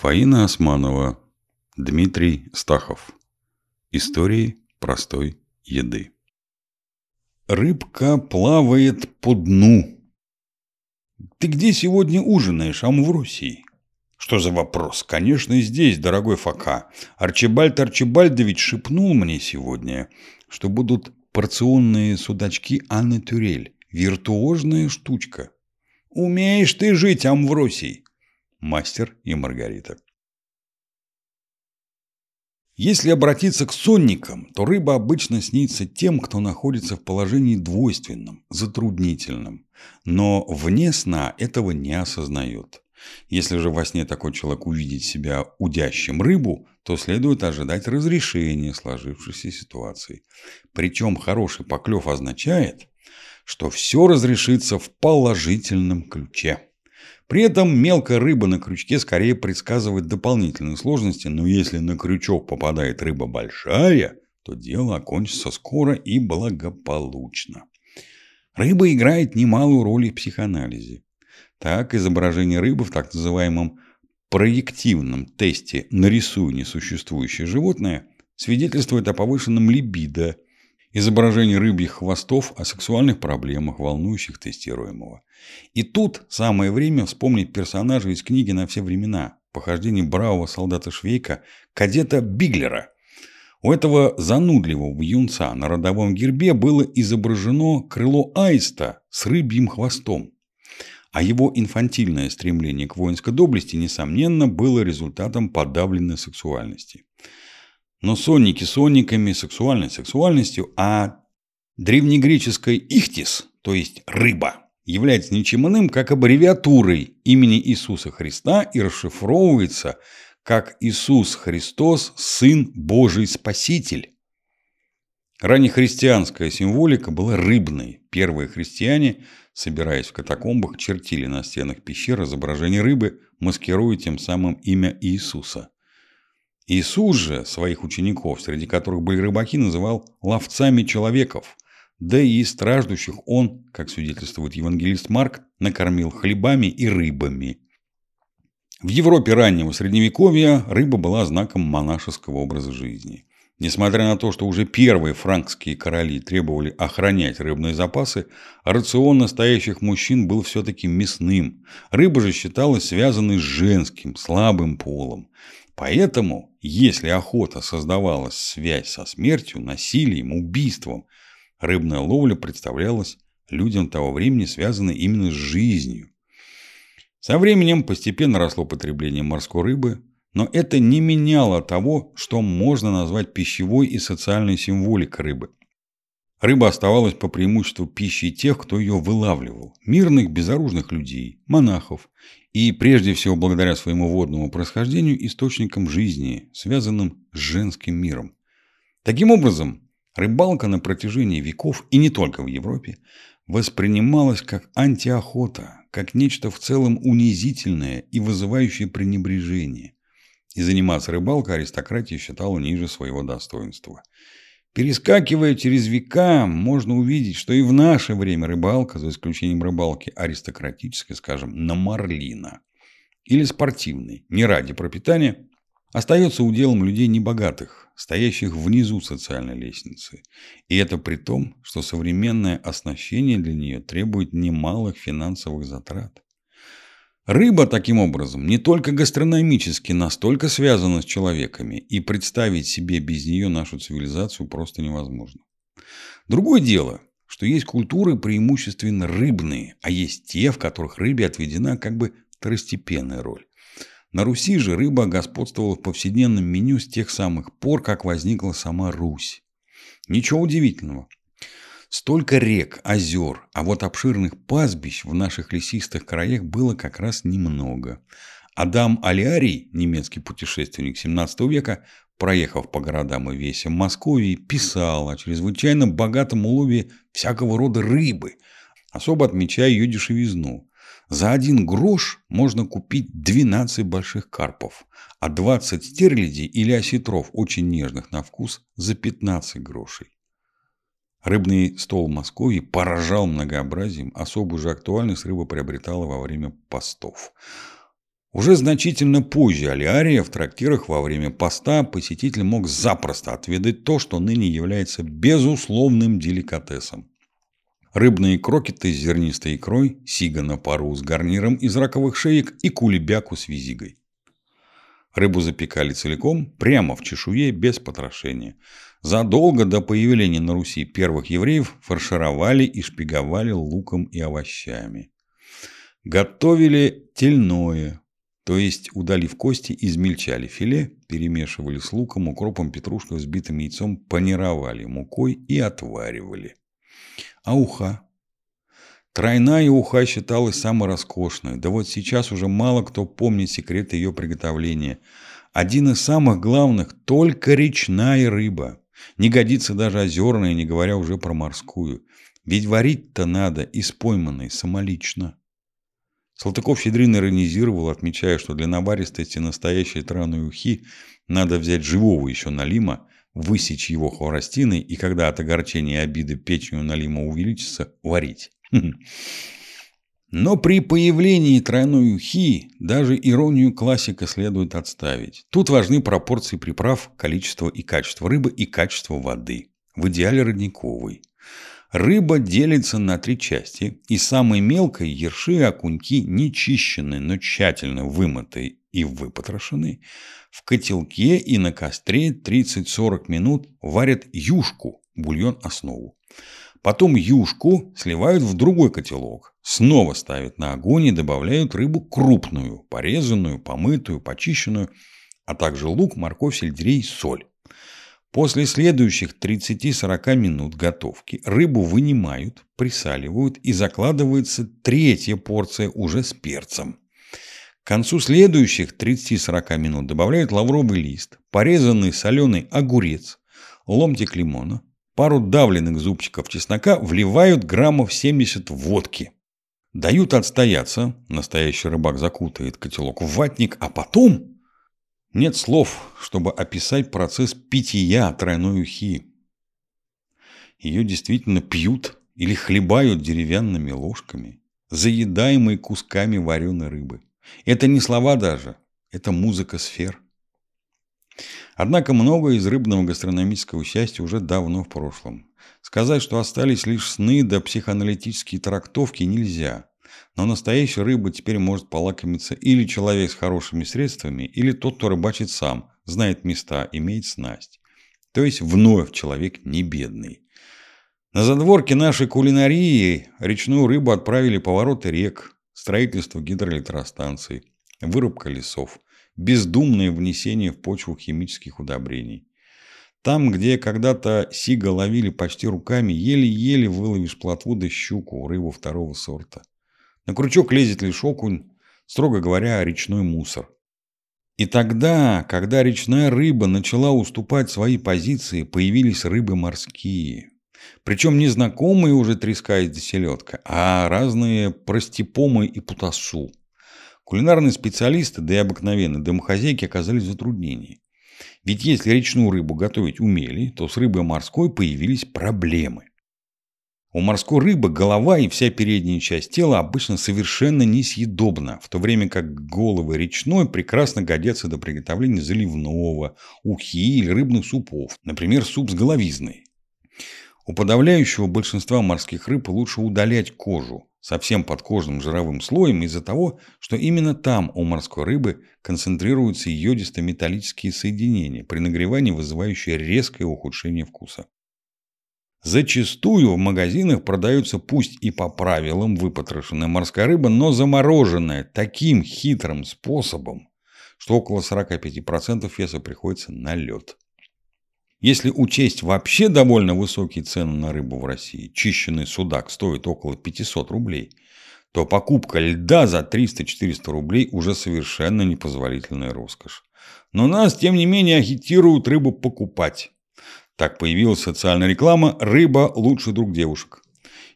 Фаина Османова, Дмитрий Стахов. Истории простой еды. Рыбка плавает по дну. Ты где сегодня ужинаешь, Амвросий? Что за вопрос? Конечно, здесь, дорогой Фока. Арчибальд Арчибальдович шепнул мне сегодня, что будут порционные судачки Анны Тюрель. Виртуозная штучка. Умеешь ты жить, Амвросий. Мастер и Маргарита. Если обратиться к сонникам, то рыба обычно снится тем, кто находится в положении двойственном, затруднительном, но вне сна этого не осознает. Если же во сне такой человек увидит себя удящим рыбу, то следует ожидать разрешения сложившейся ситуации. Причем хороший поклев означает, что все разрешится в положительном ключе. При этом мелкая рыба на крючке скорее предсказывает дополнительные сложности, но если на крючок попадает рыба большая, то дело окончится скоро и благополучно. Рыба играет немалую роль в психоанализе. Так, изображение рыбы в так называемом проективном тесте «нарисуй несуществующее животное» свидетельствует о повышенном либидо – изображение рыбьих хвостов о сексуальных проблемах, волнующих тестируемого. И тут самое время вспомнить персонажа из книги «На все времена» похождение бравого солдата Швейка, кадета Биглера. У этого занудливого юнца на родовом гербе было изображено крыло аиста с рыбьим хвостом. А его инфантильное стремление к воинской доблести, несомненно, было результатом подавленной сексуальности. Но сонники сонниками, сексуальной сексуальностью, а древнегреческой «ихтис», то есть «рыба», является ничем иным, как аббревиатурой имени Иисуса Христа и расшифровывается как Иисус Христос, Сын Божий Спаситель. Раннехристианская символика была рыбной. Первые христиане, собираясь в катакомбах, чертили на стенах пещер изображение рыбы, маскируя тем самым имя Иисуса. Иисус же своих учеников, среди которых были рыбаки, называл ловцами человеков, да и страждущих он, как свидетельствует евангелист Марк, накормил хлебами и рыбами. В Европе раннего Средневековья рыба была знаком монашеского образа жизни. Несмотря на то, что уже первые франкские короли требовали охранять рыбные запасы, рацион настоящих мужчин был все-таки мясным. Рыба же считалась связанной с женским, слабым полом. Поэтому, если охота создавалась связь со смертью, насилием, убийством, рыбная ловля представлялась людям того времени связанной именно с жизнью. Со временем постепенно росло потребление морской рыбы, но это не меняло того, что можно назвать пищевой и социальной символикой рыбы. Рыба оставалась по преимуществу пищей тех, кто ее вылавливал – мирных, безоружных людей, монахов и, прежде всего, благодаря своему водному происхождению, источником жизни, связанным с женским миром. Таким образом, рыбалка на протяжении веков, и не только в Европе, воспринималась как антиохота, как нечто в целом унизительное и вызывающее пренебрежение. И заниматься рыбалкой аристократия считала ниже своего достоинства – Перескакивая через века, можно увидеть, что и в наше время рыбалка, за исключением рыбалки аристократической, скажем, на марлина, или спортивной, не ради пропитания, остается уделом людей небогатых, стоящих внизу социальной лестницы. И это при том, что современное оснащение для нее требует немалых финансовых затрат. Рыба, таким образом, не только гастрономически настолько связана с человеками, и представить себе без нее нашу цивилизацию просто невозможно. Другое дело, что есть культуры преимущественно рыбные, а есть те, в которых рыбе отведена как бы второстепенная роль. На Руси же рыба господствовала в повседневном меню с тех самых пор, как возникла сама Русь. Ничего удивительного. Столько рек, озер, а вот обширных пастбищ в наших лесистых краях было как раз немного. Адам Алиарий, немецкий путешественник 17 века, проехав по городам и весям Москвы, писал о чрезвычайно богатом улове всякого рода рыбы, особо отмечая ее дешевизну. За один грош можно купить 12 больших карпов, а 20 стерлядей или осетров, очень нежных на вкус, за 15 грошей. Рыбный стол Москвы поражал многообразием, особую же актуальность рыба приобретала во время постов. Уже значительно позже Алиария в трактирах во время поста посетитель мог запросто отведать то, что ныне является безусловным деликатесом. Рыбные крокеты с зернистой икрой, сига на пару с гарниром из раковых шеек и кулебяку с визигой. Рыбу запекали целиком, прямо в чешуе, без потрошения. Задолго до появления на Руси первых евреев фаршировали и шпиговали луком и овощами. Готовили тельное, то есть, удалив кости, измельчали филе, перемешивали с луком, укропом, петрушкой, взбитым яйцом, панировали мукой и отваривали. А уха? Тройная уха считалась самой роскошной, да вот сейчас уже мало кто помнит секрет ее приготовления. Один из самых главных – только речная рыба. Не годится даже озерная, не говоря уже про морскую. Ведь варить-то надо из пойманной самолично. Салтыков-Щедрин иронизировал, отмечая, что для наваристости настоящей траной ухи надо взять живого еще налима, высечь его хворостиной и когда от огорчения и обиды печень у налима увеличится, варить. Но при появлении тройной ухи даже иронию классика следует отставить. Тут важны пропорции приправ, количество и качество рыбы и качество воды. В идеале родниковой. Рыба делится на три части, и самой мелкой ерши и окуньки нечищенные, но тщательно вымытые и выпотрошенные, в котелке и на костре 30-40 минут варят юшку, бульон-основу. Потом юшку сливают в другой котелок, снова ставят на огонь и добавляют рыбу крупную, порезанную, помытую, почищенную, а также лук, морковь, сельдерей, соль. После следующих 30-40 минут готовки рыбу вынимают, присаливают и закладывается третья порция уже с перцем. К концу следующих 30-40 минут добавляют лавровый лист, порезанный соленый огурец, ломтик лимона, пару давленных зубчиков чеснока, вливают граммов 70 водки. Дают отстояться, настоящий рыбак закутает котелок в ватник, а потом нет слов, чтобы описать процесс питья тройной ухи. Ее действительно пьют или хлебают деревянными ложками, заедаемые кусками вареной рыбы. Это не слова даже, это музыка сфер. Однако многое из рыбного гастрономического счастья уже давно в прошлом. Сказать, что остались лишь сны да психоаналитические трактовки нельзя. Но настоящей рыбы теперь может полакомиться или человек с хорошими средствами, или тот, кто рыбачит сам, знает места, имеет снасть. То есть вновь человек не бедный. На задворке нашей кулинарии речную рыбу отправили повороты рек, строительство гидроэлектростанций, вырубка лесов, бездумное внесение в почву химических удобрений. Там, где когда-то сига ловили почти руками, еле-еле выловишь плотву да щуку, рыбу второго сорта. На крючок лезет лишь окунь, строго говоря, речной мусор. И тогда, когда речная рыба начала уступать свои позиции, появились рыбы морские. Причем не знакомые уже треска и селедка, а разные простипомы и путасу. Кулинарные специалисты, да и обыкновенные домохозяйки оказались в затруднении. Ведь если речную рыбу готовить умели, то с рыбой морской появились проблемы. У морской рыбы голова и вся передняя часть тела обычно совершенно несъедобна, в то время как головы речной прекрасно годятся до приготовления заливного, ухи или рыбных супов, например, суп с головизной. У подавляющего большинства морских рыб лучше удалять кожу, совсем под кожным жировым слоем из-за того, что именно там у морской рыбы концентрируются йодисто-металлические соединения, при нагревании вызывающие резкое ухудшение вкуса. Зачастую в магазинах продаются пусть и по правилам выпотрошенная морская рыба, но замороженная таким хитрым способом, что около 45% веса приходится на лед. Если учесть вообще довольно высокие цены на рыбу в России, чищенный судак стоит около 500 рублей, то покупка льда за 300-400 рублей уже совершенно непозволительная роскошь. Но нас, тем не менее, агитируют рыбу покупать. Так появилась социальная реклама «Рыба – лучший друг девушек».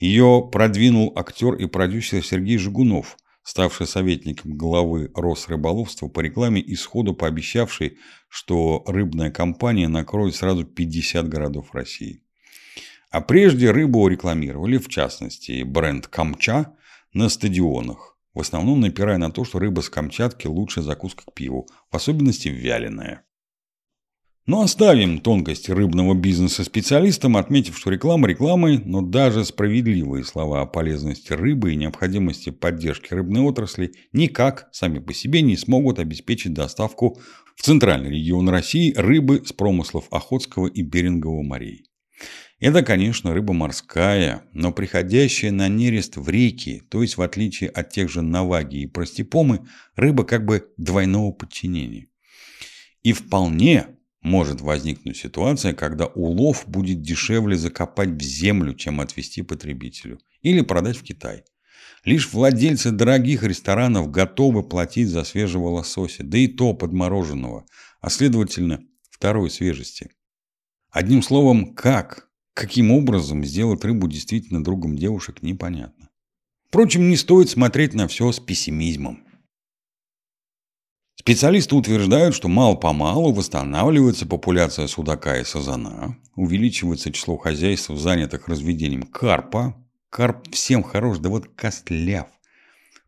Ее продвинул актер и продюсер Сергей Жигунов, ставший советником главы Росрыболовства по рекламе и сходу пообещавший, что рыбная компания накроет сразу 50 городов России. А прежде рыбу рекламировали, в частности, бренд «Камча» на стадионах. в основном напирая на то, что рыба с Камчатки лучшая закуска к пиву, в особенности вяленая. Но оставим тонкости рыбного бизнеса специалистам, отметив, что реклама рекламой, но даже справедливые слова о полезности рыбы и необходимости поддержки рыбной отрасли никак сами по себе не смогут обеспечить доставку в центральный регион России рыбы с промыслов Охотского и Берингового морей. Это, конечно, рыба морская, но приходящая на нерест в реки, то есть в отличие от тех же наваги и простепомы, рыба как бы двойного подчинения. И вполне может возникнуть ситуация, когда улов будет дешевле закопать в землю, чем отвезти потребителю. Или продать в Китай. Лишь владельцы дорогих ресторанов готовы платить за свежего лосося, да и то подмороженного, а следовательно второй свежести. Одним словом, как, каким образом сделать рыбу действительно другом девушек, непонятно. Впрочем, не стоит смотреть на все с пессимизмом. Специалисты утверждают, что мало-помалу восстанавливается популяция судака и сазана, увеличивается число хозяйств, занятых разведением карпа. Карп всем хорош, да вот костляв.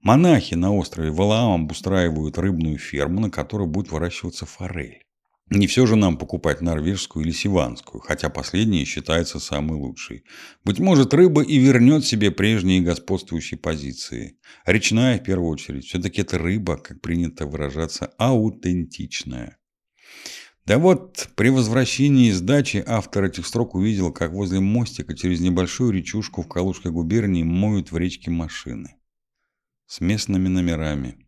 Монахи на острове Валаам обустраивают рыбную ферму, на которой будет выращиваться форель. Не все же нам покупать норвежскую или сиванскую, хотя последняя считается самой лучшей. Быть может, рыба и вернет себе прежние господствующие позиции. Речная, в первую очередь. Все-таки это рыба, как принято выражаться, аутентичная. Да вот, при возвращении из дачи автор этих строк увидел, как возле мостика через небольшую речушку в Калужской губернии моют в речке машины. С местными номерами.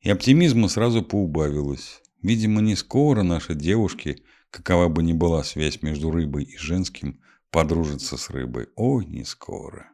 И оптимизма сразу поубавилось. Видимо, не скоро наши девушки, какова бы ни была связь между рыбой и женским, подружатся с рыбой. Ой, не скоро.